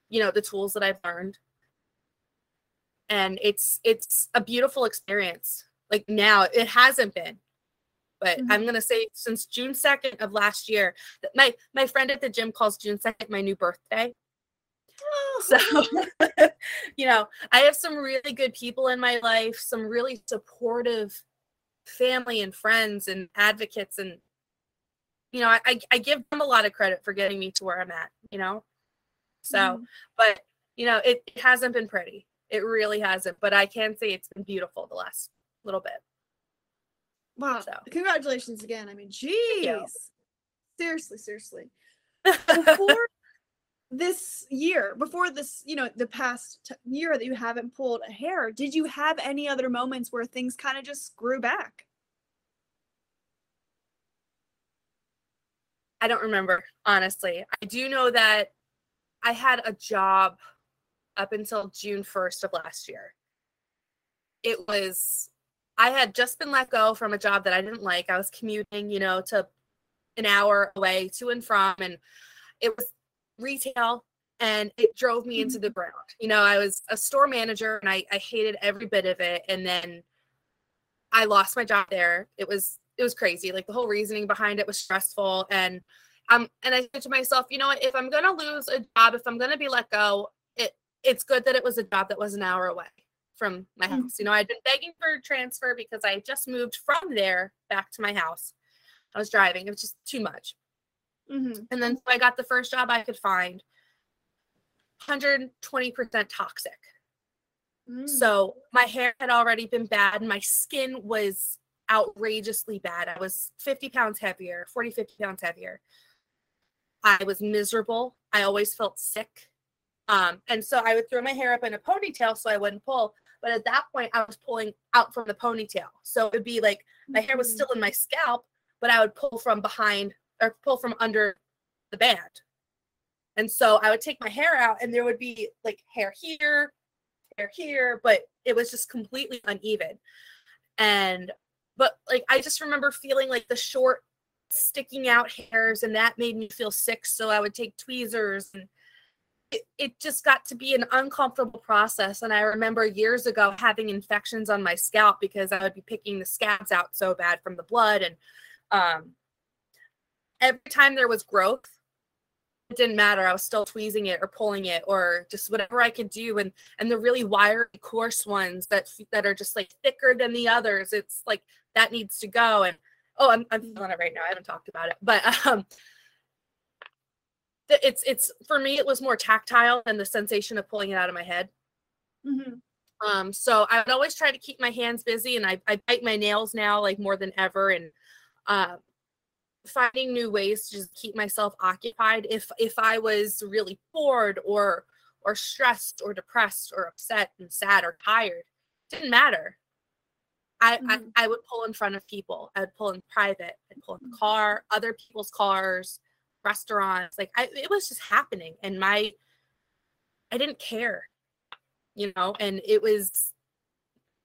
[SPEAKER 2] you know the tools that i've learned. And it's it's a beautiful experience like now it hasn't been. But
[SPEAKER 1] Mhm.
[SPEAKER 2] i'm going to say since june 2nd of last year my my friend at the gym calls june 2nd my new birthday. So you know i have some really good people in my life some really supportive family and friends and advocates and you know I, I give them a lot of credit for getting me to where i'm at you know? So
[SPEAKER 1] Mhm.
[SPEAKER 2] but you know it, it hasn't been pretty. It really hasn't but i can say it's been beautiful the last little bit
[SPEAKER 1] Wow.
[SPEAKER 2] So.
[SPEAKER 1] Congratulations again. I mean, jeez. Seriously, seriously. Before this year, before this, you know, the past t- year that you haven't pulled a hair, did you have any other moments where things kind of just grew back?
[SPEAKER 2] I don't remember, honestly. I do know that I had a job up until June 1st of last year. It was, I had just been let go from a job that I didn't like. I was commuting, you know, to an hour away to and from, and it was retail and it drove me into the ground. You know, I was a store manager and I, I hated every bit of it. And then I lost my job there. It was it was crazy. Like the whole reasoning behind it was stressful. And um and I said to myself, you know what, if I'm gonna lose a job, if I'm gonna be let go, it it's good that it was a job that was an hour away from my
[SPEAKER 1] Mhm.
[SPEAKER 2] house. You know, I'd been begging for a transfer because I had just moved from there back to my house. I was driving, it was just too much.
[SPEAKER 1] Mm-hmm.
[SPEAKER 2] And then so I got the first job I could find. 120% toxic.
[SPEAKER 1] Mm.
[SPEAKER 2] So my hair had already been bad. My skin was outrageously bad. I was 50 pounds heavier, 40, 50 pounds heavier. I was miserable. I always felt sick. Um, and so I would throw my hair up in a ponytail so I wouldn't pull. But at that point, I was pulling out from the ponytail. So it would be like my hair was
[SPEAKER 1] Mhm.
[SPEAKER 2] still in my scalp, but I would pull from behind or pull from under the band. And so I would take my hair out and there would be like hair here, hair here, but it was just completely uneven. And but like I just remember feeling like the short sticking out hairs and that made me feel sick. So I would take tweezers and it, just got to be an uncomfortable process. And I remember years ago having infections on my scalp because I would be picking the scabs out so bad from the blood. And um, every time there was growth, it didn't matter. I was still tweezing it or pulling it or just whatever I could do. And and the really wiry, coarse ones that that are just like thicker than the others, it's like that needs to go. And oh, I'm I'm feeling it right now. I haven't talked about it, but um, it's it's for me it was more tactile than the sensation of pulling it out of my head.
[SPEAKER 1] Mhm.
[SPEAKER 2] Um, so I would always try to keep my hands busy and I, I bite my nails now like more than ever and uh, finding new ways to just keep myself occupied if if I was really bored or or stressed or depressed or upset and sad or tired. Didn't matter. I,
[SPEAKER 1] Mhm.
[SPEAKER 2] I I would pull in front of people. I would pull in private. I'd pull in the car, other people's cars, restaurants. Like I, it was just happening, and my I didn't care, you know. And it was,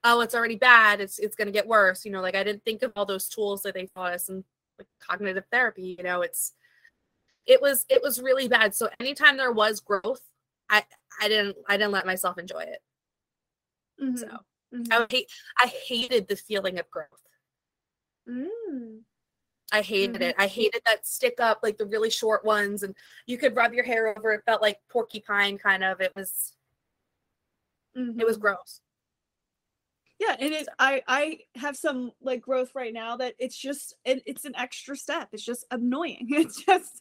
[SPEAKER 2] oh, it's already bad. It's it's gonna get worse, you know. Like I didn't think of all those tools that they taught us in like cognitive therapy. You know, it's it was it was really bad. So anytime there was growth, I I didn't I didn't let myself enjoy it.
[SPEAKER 1] Mhm.
[SPEAKER 2] So
[SPEAKER 1] Mhm.
[SPEAKER 2] I hate I hated the feeling of growth.
[SPEAKER 1] Mm.
[SPEAKER 2] I hated mm-hmm. it. I hated that stick up, like the really short ones, and you could rub your hair over. It felt like porcupine kind of. It was, mm-hmm. it was mm-hmm. gross.
[SPEAKER 1] Yeah, it is. I I have some like growth right now that it's just it, it's an extra step. It's just annoying. It's just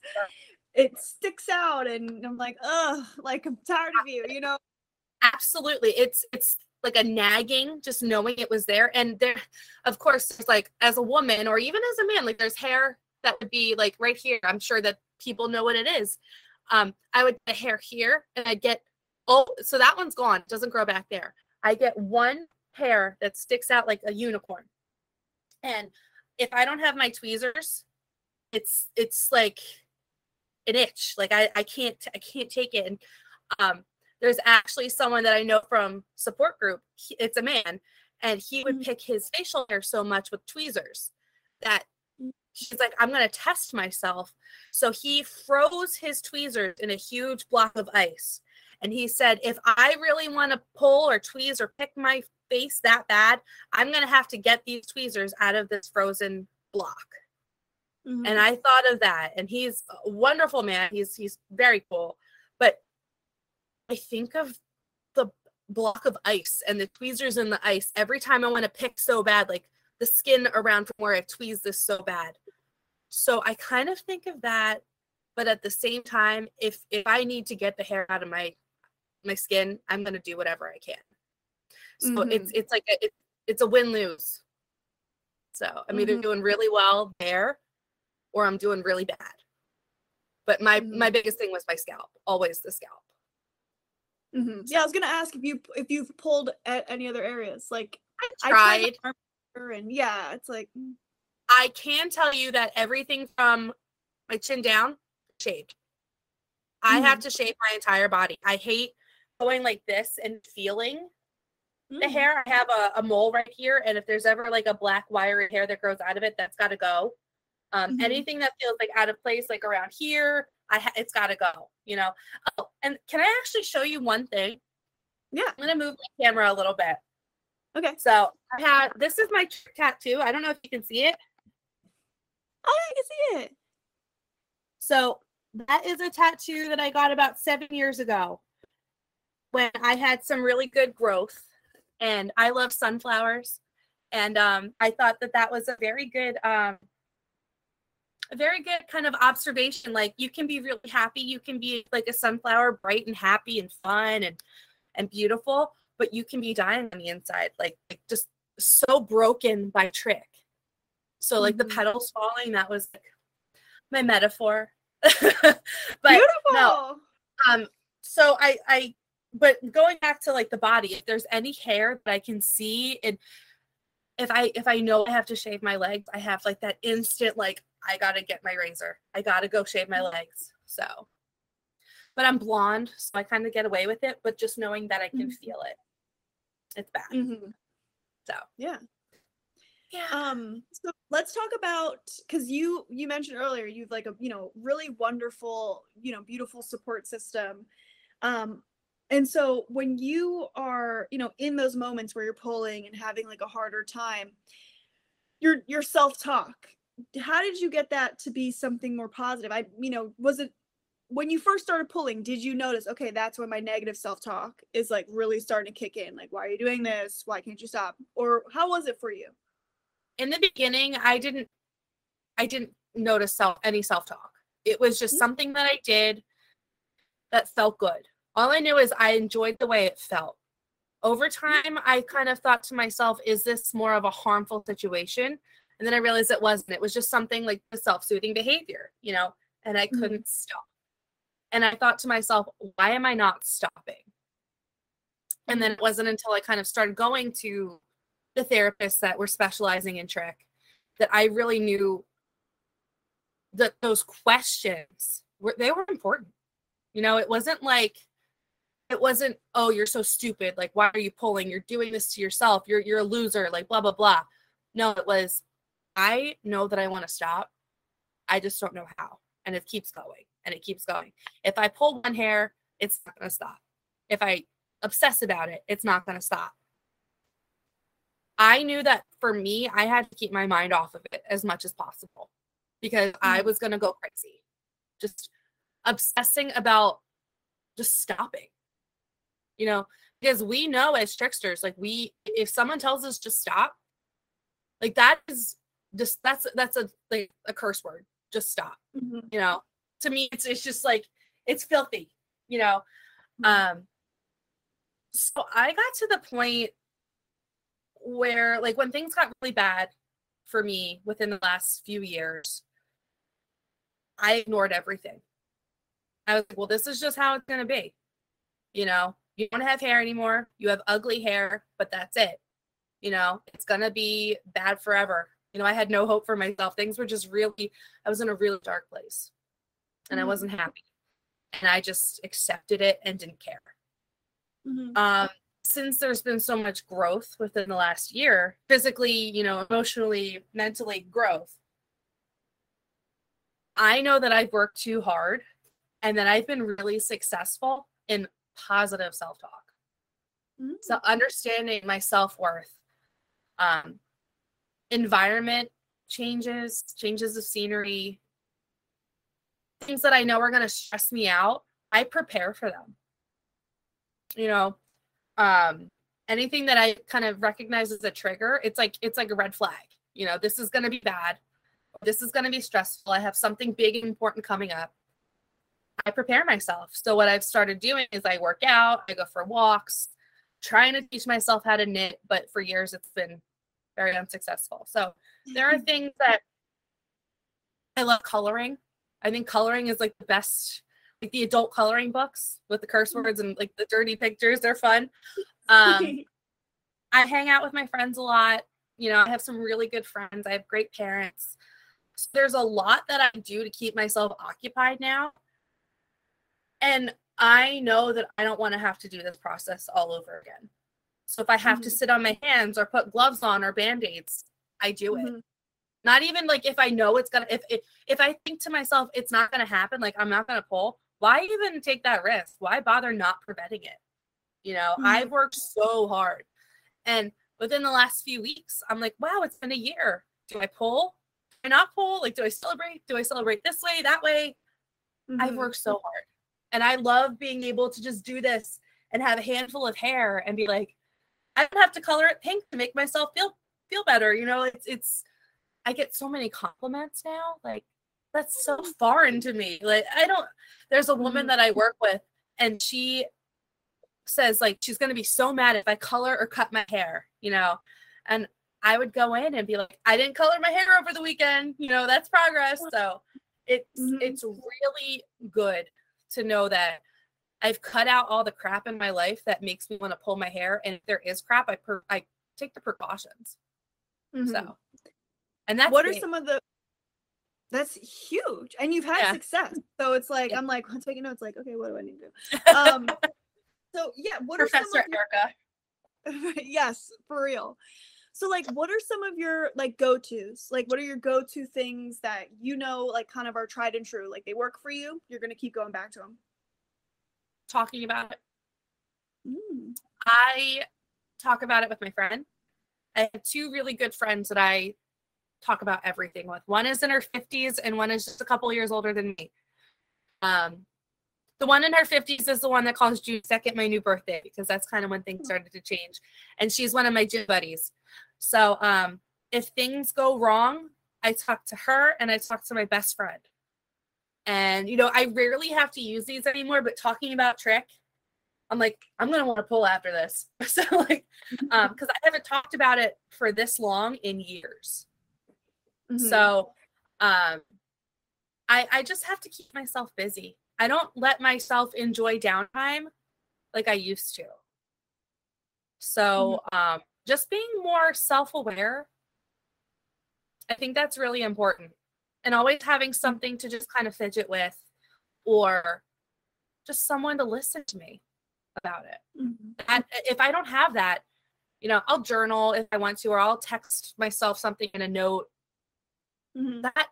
[SPEAKER 1] it sticks out, and I'm like, ugh, like I'm tired of you. You know.
[SPEAKER 2] Absolutely, it's it's like a nagging just knowing it was there. And there of course there's like as a woman or even as a man like there's hair that would be like right here. I'm sure that people know what it is. Um i would get hair here and i get oh so that one's gone. Doesn't grow back there. I get one hair that sticks out like a unicorn. And if i don't have my tweezers it's it's like an itch. Like i i can't i can't take it. And um there's actually someone that I know from support group. He, it's a man, and he would mm. pick his facial hair so much with tweezers that mm. he's like, I'm gonna test myself. So he froze his tweezers in a huge block of ice. And he said, if I really want to pull or tweeze or pick my face that bad, I'm gonna have to get these tweezers out of this frozen block. Mm-hmm. And I thought of that. And he's a wonderful man. He's he's very cool. But I think of the block of ice and the tweezers in the ice every time I want to pick so bad, like the skin around from where I tweezed this so bad. So I kind of think of that, but at the same time, if if I need to get the hair out of my my skin, I'm gonna do whatever I can. So mm-hmm. it's it's like a, it, it's a win lose. So I'm either mm-hmm. doing really well there, or I'm doing really bad. But my mm-hmm. my biggest thing was my scalp, always the scalp.
[SPEAKER 1] Mm-hmm. Yeah, I was gonna ask if you if you've pulled at any other areas. Like
[SPEAKER 2] I tried, I
[SPEAKER 1] and yeah, it's like mm.
[SPEAKER 2] I can tell you that everything from my chin down shaved. Mm-hmm. I have mm-hmm. to shave my entire body. I hate going like this and feeling mm-hmm. the mm. hair. I have a, a, mole right here, and if there's ever like a black wiry hair that grows out of it, that's got to go. Um, mm-hmm. Anything that feels like out of place, like around here, I ha- it's got to go. You know. Oh, and can I actually show you one thing?
[SPEAKER 1] Yeah.
[SPEAKER 2] I'm gonna move my camera a little bit.
[SPEAKER 1] Okay.
[SPEAKER 2] So I have this is my tattoo. I don't know if you can see it.
[SPEAKER 1] Oh, yeah, I can see it.
[SPEAKER 2] So that is a tattoo that I got about seven years ago when I had some really good growth and I love sunflowers. And um, I thought that that was a very good um, a very good kind of observation. Like you can be really happy, you can be like a sunflower, bright and happy and fun and and beautiful, but you can be dying on the inside, like, like just so broken by trich. So like mm-hmm. the petals falling, that was like my metaphor. but
[SPEAKER 1] Beautiful.
[SPEAKER 2] no. Um so I I but going back to like the body, if there's any hair that I can see and if I if I know I have to shave my legs, I have like that instant like I gotta get my razor. I gotta go shave my legs. So, but I'm blonde, so I kind of get away with it. But just knowing that I can mm-hmm. feel it, it's bad. Mm-hmm. So
[SPEAKER 1] yeah, yeah. Um. So let's talk about because you you mentioned earlier you've like a you know really wonderful you know beautiful support system. Um. And so when you are you know in those moments where you're pulling and having like a harder time, your your self talk how did you get that to be something more positive? I, you know, was it when you first started pulling, did you notice, okay, that's when my negative self talk is like really starting to kick in? Like, why are you doing this? Why can't you stop? Or how was it for you?
[SPEAKER 2] In the beginning, I didn't, I didn't notice self any self talk. It was just mm-hmm. something that I did that felt good. All I knew is I enjoyed the way it felt. Over mm-hmm. time, I kind of thought to myself, is this more of a harmful situation? And then I realized it wasn't. It was just something like a self soothing behavior, you know, and I mm-hmm. couldn't mm-hmm. stop. And I thought to myself, why am I not stopping? And then it mm-hmm. wasn't until I kind of started going to the therapists that were specializing in trich that I really knew that those questions were they were important. You know, it wasn't like it wasn't, oh, you're so stupid. Like, why are you pulling? You're doing this to yourself. You're you're a loser. Like, blah blah blah. No, it was, I know that I want to stop. I just don't know how. And it keeps going and it keeps going. If I pull one hair, it's not going to stop. If I obsess about it, it's not going to stop. I knew that for me, I had to keep my mind off of it as much as possible. because I
[SPEAKER 1] Mhm.
[SPEAKER 2] was going to go crazy. Just obsessing about just stopping. You know, because we know as trichsters, like we if someone tells us just stop, like that is just that's that's a like a curse word. Just stop.
[SPEAKER 1] Mhm.
[SPEAKER 2] You know, to me it's it's just like it's filthy, you know.
[SPEAKER 1] Mhm.
[SPEAKER 2] Um so I got to the point where like when things got really bad for me within the last few years, I ignored everything. I was like, well, this is just how it's gonna be. You know, you don't have hair anymore, you have ugly hair, but that's it. You know, it's gonna be bad forever. You know, I had no hope for myself. Things were just really, I was in a really dark place and I
[SPEAKER 1] Mhm.
[SPEAKER 2] wasn't happy. And I just accepted it and didn't care.
[SPEAKER 1] Mhm.
[SPEAKER 2] um, since there's been so much growth within the last year, physically, you know, emotionally, mentally growth, I know that I've worked too hard and that I've been really successful in positive self talk.
[SPEAKER 1] Mhm.
[SPEAKER 2] So understanding my self worth, um, environment changes, changes of scenery, things that I know are going to stress me out, I prepare for them. You know, um, anything that I kind of recognize as a trigger, it's like it's like a red flag. You know, this is going to be bad. This is going to be stressful. I have something big and important coming up. I prepare myself. So what I've started doing is I work out, I go for walks, trying to teach myself how to knit, but for years it's been very unsuccessful. So there are things that I love coloring. I think coloring is like the best, like the adult coloring books with the curse words and like the dirty pictures. They're fun. Um, I hang out with my friends a lot. You know, I have some really good friends. I have great parents. So there's a lot that I do to keep myself occupied now. And I know that I don't want to have to do this process all over again. So if I have to
[SPEAKER 1] Mhm.
[SPEAKER 2] sit on my hands or put gloves on or band-aids, I do it.
[SPEAKER 1] Mhm.
[SPEAKER 2] Not even like if I know it's gonna if if, if I think to myself it's not gonna happen, like I'm not gonna pull, why even take that risk? Why bother not preventing it? You know,
[SPEAKER 1] Mhm.
[SPEAKER 2] I've worked so hard. And within the last few weeks, I'm like, wow, it's been a year. Do I pull? Do I not pull? Like, do I celebrate? Do I celebrate this way, that way? I've
[SPEAKER 1] Mhm.
[SPEAKER 2] worked so hard. And I love being able to just do this and have a handful of hair and be like, I don't have to color it pink to make myself feel feel better. You know, it's it's I get so many compliments now. Like that's so foreign to me. Like I don't there's a woman
[SPEAKER 1] Mhm.
[SPEAKER 2] that I work with and she says like she's gonna be so mad if I color or cut my hair, you know. And I would go in and be like, I didn't color my hair over the weekend, you know, that's progress. So it's
[SPEAKER 1] Mhm.
[SPEAKER 2] it's really good to know that I've cut out all the crap in my life that makes me want to pull my hair. And if there is crap, I per- I take the precautions.
[SPEAKER 1] Mhm.
[SPEAKER 2] So, and that's
[SPEAKER 1] what are some of the that's huge and you've had
[SPEAKER 2] Yeah.
[SPEAKER 1] success so it's like
[SPEAKER 2] Yeah.
[SPEAKER 1] i'm like taking notes like okay what do i need to do um so yeah what are some
[SPEAKER 2] Professor
[SPEAKER 1] of your,
[SPEAKER 2] Erica?
[SPEAKER 1] yes for real so like what are some of your like go-to's like what are your go-to things that you know like kind of are tried and true like they work for you you're gonna keep going back to them
[SPEAKER 2] Talking about it.
[SPEAKER 1] mm.
[SPEAKER 2] I talk about it with my friend. I have two really good friends that I talk about everything with. One is in her 50s and one is just a couple years older than me. Um, the one in her 50s is the one that calls June 2nd my new birthday because that's kind of when things started to change. And she's one of my gym buddies. So um, if things go wrong, I talk to her and I talk to my best friend. And you know, I rarely have to use these anymore, but talking about trich, I'm like, I'm gonna want to pull after this. so like, um, because I haven't talked about it for this long in years.
[SPEAKER 1] Mhm.
[SPEAKER 2] So, um, I I just have to keep myself busy. I don't let myself enjoy downtime like I used to. So, um, just being more self-aware, I think that's really important, and always having something to just kind of fidget with, or just someone to listen to me about it
[SPEAKER 1] Mhm.
[SPEAKER 2] that if I don't have that, you know, I'll journal if I want to, or I'll text myself something in a note.
[SPEAKER 1] Mhm.
[SPEAKER 2] That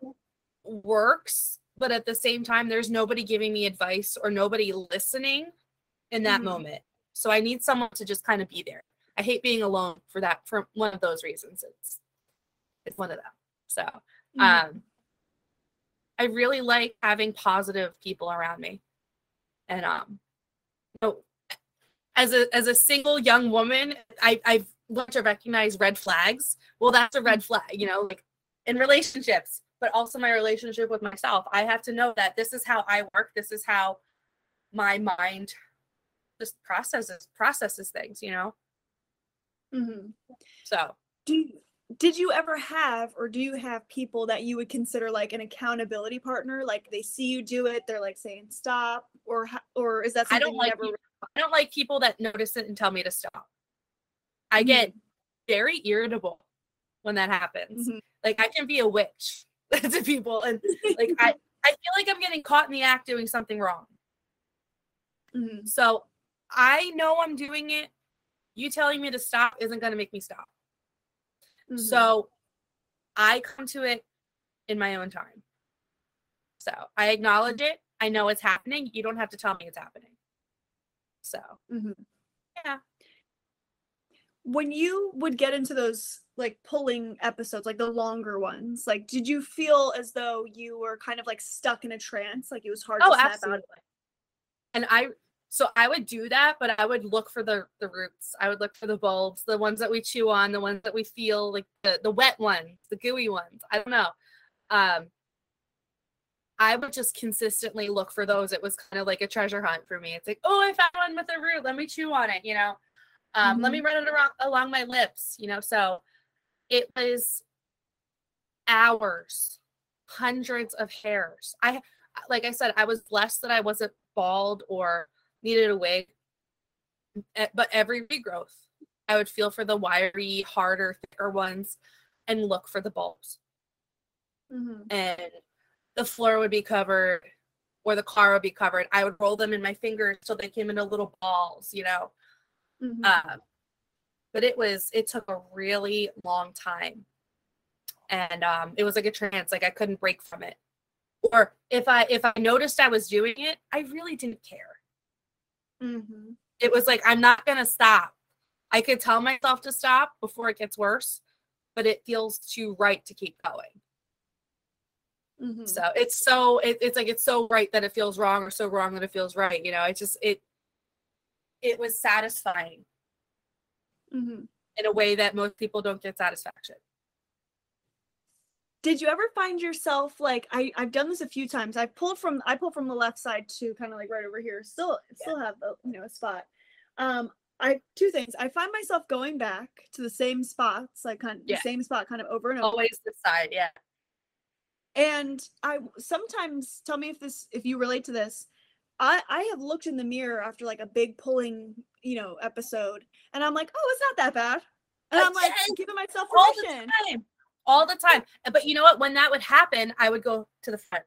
[SPEAKER 2] works, but at the same time, there's nobody giving me advice or nobody listening in that
[SPEAKER 1] Mhm.
[SPEAKER 2] moment. So I need someone to just kind of be there. I hate being alone for that for one of those reasons. It's it's one of them. So
[SPEAKER 1] Mhm.
[SPEAKER 2] um I really like having positive people around me. And um you know, as a as a single young woman, I I've learned to recognize red flags. Well, that's a red flag, you know, like in relationships, but also my relationship with myself. I have to know that this is how I work. This is how my mind just processes processes things, you know.
[SPEAKER 1] Mm-hmm.
[SPEAKER 2] So
[SPEAKER 1] do did you ever have or do you have people that you would consider like an accountability partner like they see you do it they're like saying stop or or is that
[SPEAKER 2] I don't like people, I don't like people that notice it and tell me to stop. I get mm-hmm. very irritable when that happens. Mm-hmm. Like I can be a witch to people and like I I feel like I'm getting caught in the act doing something wrong. Mm-hmm. So I know I'm doing it. You telling me to stop isn't going to make me stop. Mm-hmm. So I come to it in my own time. So I acknowledge it. I know it's happening. You don't have to tell me it's happening. So, mm-hmm. yeah.
[SPEAKER 1] When you would get into those like pulling episodes, like the longer ones, like did you feel as though you were kind of like stuck in a trance? Like it was hard oh, to snap absolutely. out?
[SPEAKER 2] And I so I would do that, but I would look for the the roots. I would look for the bulbs, the ones that we chew on, the ones that we feel like the, the wet ones, the gooey ones. I don't know. Um I would just consistently look for those. It was kind of like a treasure hunt for me. It's like, oh, I found one with a root. Let me chew on it, you know. Um, mm-hmm. let me mm-hmm. run it around along my lips, you know. So it was hours, hundreds of hairs. I like I said, I was blessed that I wasn't bald or needed a wig. But every regrowth, I would feel for the wiry, harder, thicker ones and look for the bulbs. Mm-hmm. And the floor would be covered or the car would be covered. I would roll them in my fingers so they came into little balls, you know. Mm-hmm. Um, but it was, it took a really long time. And um, it was like a trance, like I couldn't break from it. Or if I if I noticed I was doing it, I really didn't care. Mm-hmm. It was like, I'm not going to stop. I could tell myself to stop before it gets worse, but it feels too right to keep going. Mm-hmm. So it's so it, it's like it's so right that it feels wrong, or so wrong that it feels right. You know, it just it it was satisfying mm-hmm. in a way that most people don't get satisfaction
[SPEAKER 1] did you ever find yourself like I I've done this a few times. I pulled from I pulled from the left side to kind of like right over here. Still still have the you know a spot. Um I two things. I find myself going back to the same spots, like kind of yeah. the same spot kind of over and over.
[SPEAKER 2] Always the side, yeah.
[SPEAKER 1] And I sometimes tell me if this if you relate to this. I I have looked in the mirror after like a big pulling, you know, episode and I'm like, "Oh, it's not that bad." And I'm like giving myself permission
[SPEAKER 2] all the time. But you know what? When that would happen, I would go to the front,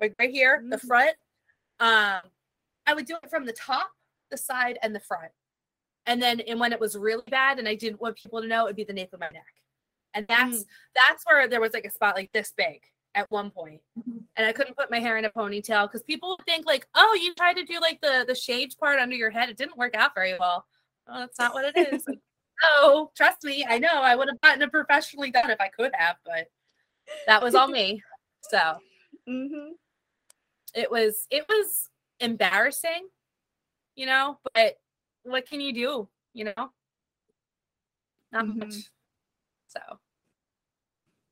[SPEAKER 2] like right here, mm-hmm. the front. Um, I would do it from the top, the side, and the front. And then, and when it was really bad, and I didn't want people to know, it'd be the nape of my neck. And that's mm that's where there was like a spot like this big at one point. Mm-hmm. and I couldn't put my hair in a ponytail because people would think like, oh, you tried to do like the the shades part under your head. It didn't work out very well. Oh, that's not what it is. Like, no, trust me, I know I would have gotten it professionally done if I could have, but that was all me. So mm-hmm. it was it was embarrassing, you know, but what can you do, you know? Not mm-hmm. much. So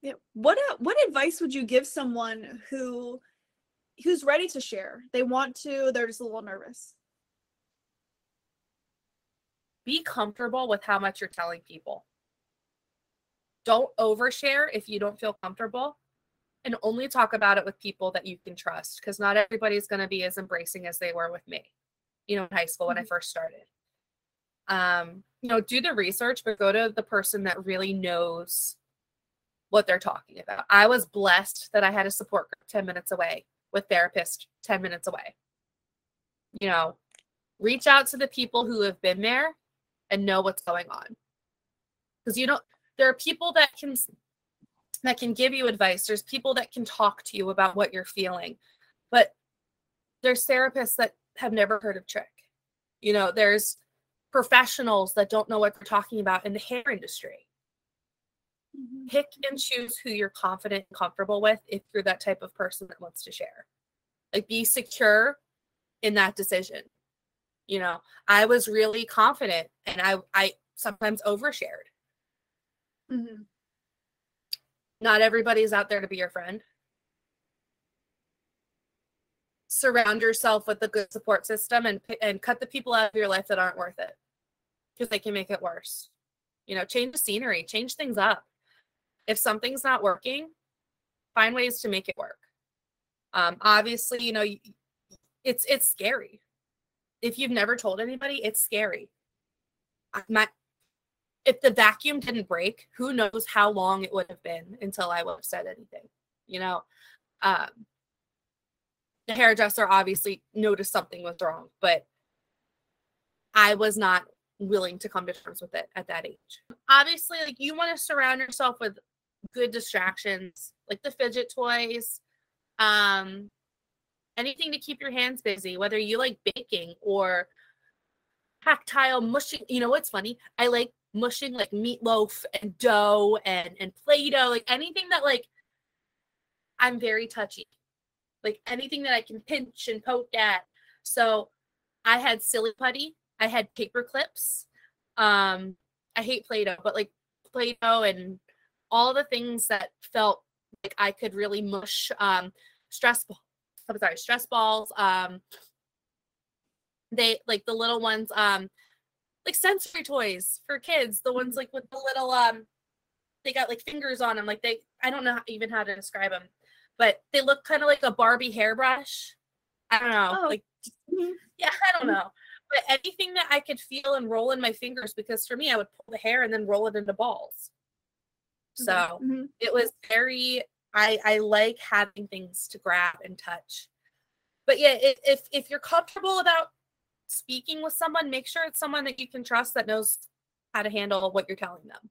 [SPEAKER 1] yeah. What uh, what advice would you give someone who who's ready to share? They want to, they're just a little nervous
[SPEAKER 2] be comfortable with how much you're telling people. Don't overshare if you don't feel comfortable and only talk about it with people that you can trust because not everybody's going to be as embracing as they were with me, you know, in high school when mm-hmm. I first started. Um, you know, do the research, but go to the person that really knows what they're talking about. I was blessed that I had a support group 10 minutes away with therapist 10 minutes away. You know, reach out to the people who have been there and know what's going on because you know there are people that can that can give you advice there's people that can talk to you about what you're feeling but there's therapists that have never heard of trich you know there's professionals that don't know what they're talking about in the hair industry
[SPEAKER 1] Mhm.
[SPEAKER 2] pick and choose who you're confident and comfortable with if you're that type of person that wants to share. Like be secure in that decision. You know, I was really confident and I I sometimes overshared.
[SPEAKER 1] Mhm.
[SPEAKER 2] Not everybody's out there to be your friend. Surround yourself with a good support system and and cut the people out of your life that aren't worth it because they can make it worse. You know, change the scenery, change things up. If something's not working, find ways to make it work. Um, obviously, you know, it's it's scary. If you've never told anybody, it's scary. My if the vacuum didn't break, who knows how long it would have been until I would have said anything, you know? Um, the hairdresser obviously noticed something was wrong, but I was not willing to come to terms with it at that age. Obviously, like you want to surround yourself with good distractions, like the fidget toys, um, anything to keep your hands busy, whether you like baking or tactile mushing. You know what's funny? I like mushing like meatloaf and dough and and play-doh, like anything that like I'm very touchy. Like anything that I can pinch and poke at. So I had silly putty, I had paper clips. Um, I hate Play-Doh, but like Play-Doh and all the things that felt like I could really mush um stress ball. I'm sorry, stress balls. Um they like the little ones, um, like sensory toys for kids, the ones like with the little um they got like fingers on them, like they I don't know even how to describe them, but they look kind of like a Barbie hairbrush. I don't know,
[SPEAKER 1] Oh.
[SPEAKER 2] like
[SPEAKER 1] Mhm.
[SPEAKER 2] yeah, I don't know. But anything that I could feel and roll in my fingers, because for me, I would pull the hair and then roll it into balls. So
[SPEAKER 1] Mhm.
[SPEAKER 2] it was very I I like having things to grab and touch. But yeah, if if, you're comfortable about speaking with someone, make sure it's someone that you can trust that knows how to handle what you're telling them.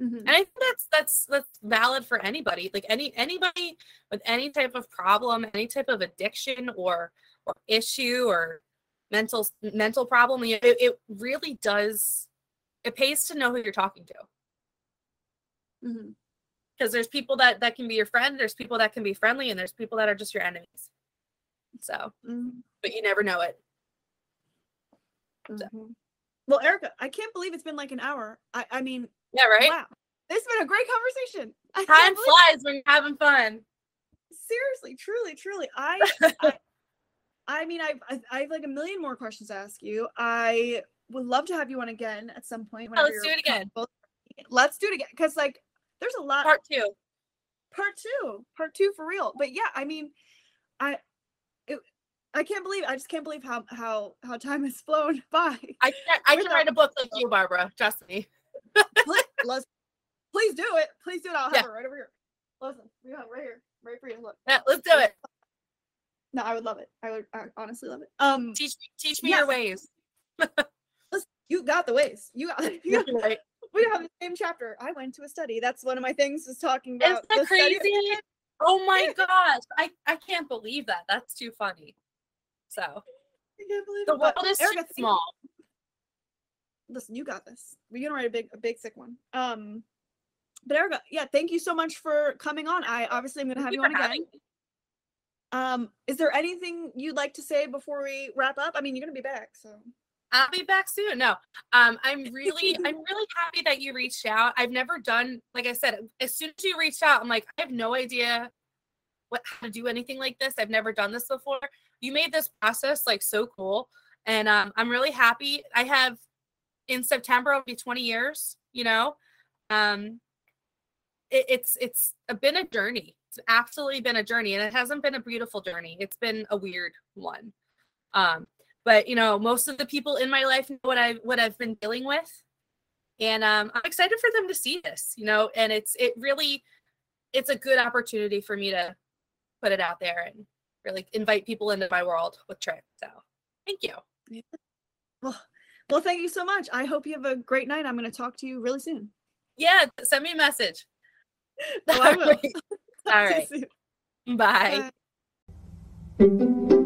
[SPEAKER 1] Mhm.
[SPEAKER 2] And I think that's that's that's valid for anybody. Like any anybody with any type of problem, any type of addiction or or issue or mental mental problem, it, it really does it pays to know who you're talking to.
[SPEAKER 1] Mhm.
[SPEAKER 2] Because there's people that that can be your friend, there's people that can be friendly, and there's people that are just your enemies. So,
[SPEAKER 1] Mhm.
[SPEAKER 2] but you never know it.
[SPEAKER 1] Mhm. Well, Erica, I can't believe it's been like an hour. I, I mean,
[SPEAKER 2] Yeah, right.
[SPEAKER 1] wow, it's been a great conversation. I
[SPEAKER 2] Time flies when you're having fun.
[SPEAKER 1] seriously, truly, truly. I, I, I mean, I've, I, I have like a million more questions to ask you. I would love to have you on again at some point.
[SPEAKER 2] Yeah, let's do it again.
[SPEAKER 1] Let's do it again because like there's a lot.
[SPEAKER 2] Part two.
[SPEAKER 1] part two, part two for real. But yeah, I mean, I, it, I can't believe. I just can't believe how how how time has flown by.
[SPEAKER 2] I can, I can write a book like you, Barbara. Trust me.
[SPEAKER 1] please, let's, please do it. Please do it. I'll have
[SPEAKER 2] Yeah.
[SPEAKER 1] it right over here. Listen, we have right here, right for you. Look.
[SPEAKER 2] Yeah, let's do it.
[SPEAKER 1] No, I would love it. I would I honestly love it. Um,
[SPEAKER 2] Teach teach me
[SPEAKER 1] Yes.
[SPEAKER 2] your ways.
[SPEAKER 1] listen, you got the ways. You got. You got
[SPEAKER 2] Right.
[SPEAKER 1] We have the same chapter. I went to a study. That's one of my things. Is talking about
[SPEAKER 2] Isn't that
[SPEAKER 1] the study-
[SPEAKER 2] crazy? Oh my gosh. I, I can't believe that. That's too funny. So
[SPEAKER 1] I can't believe
[SPEAKER 2] the
[SPEAKER 1] it,
[SPEAKER 2] world is
[SPEAKER 1] Erica,
[SPEAKER 2] too small.
[SPEAKER 1] listen, you got this. We're gonna write a big a big sick one. Um but Erica, yeah, thank you so much for coming on. I obviously am gonna have you
[SPEAKER 2] you
[SPEAKER 1] on again. Um, is there anything you'd like to say before we wrap up? I mean, you're gonna be back, so
[SPEAKER 2] I'll be back soon. No, um, I'm really, I'm really happy that you reached out. I've never done, like I said, as soon as you reached out, I'm like, I have no idea what how to do anything like this. I've never done this before. You made this process like so cool, and um, I'm really happy. I have in September it'll be 20 years. You know, um, it, it's it's been a journey. It's absolutely been a journey, and it hasn't been a beautiful journey. It's been a weird one. Um, but you know most of the people in my life know what i what i've been dealing with and um, i'm excited for them to see this you know and it's it really it's a good opportunity for me to put it out there and really invite people into my world with trich so thank you
[SPEAKER 1] well well thank you so much. I hope you have a great night. I'm gonna talk to you really soon.
[SPEAKER 2] yeah send me a message
[SPEAKER 1] Oh,
[SPEAKER 2] all
[SPEAKER 1] to you
[SPEAKER 2] right bye.
[SPEAKER 1] Bye.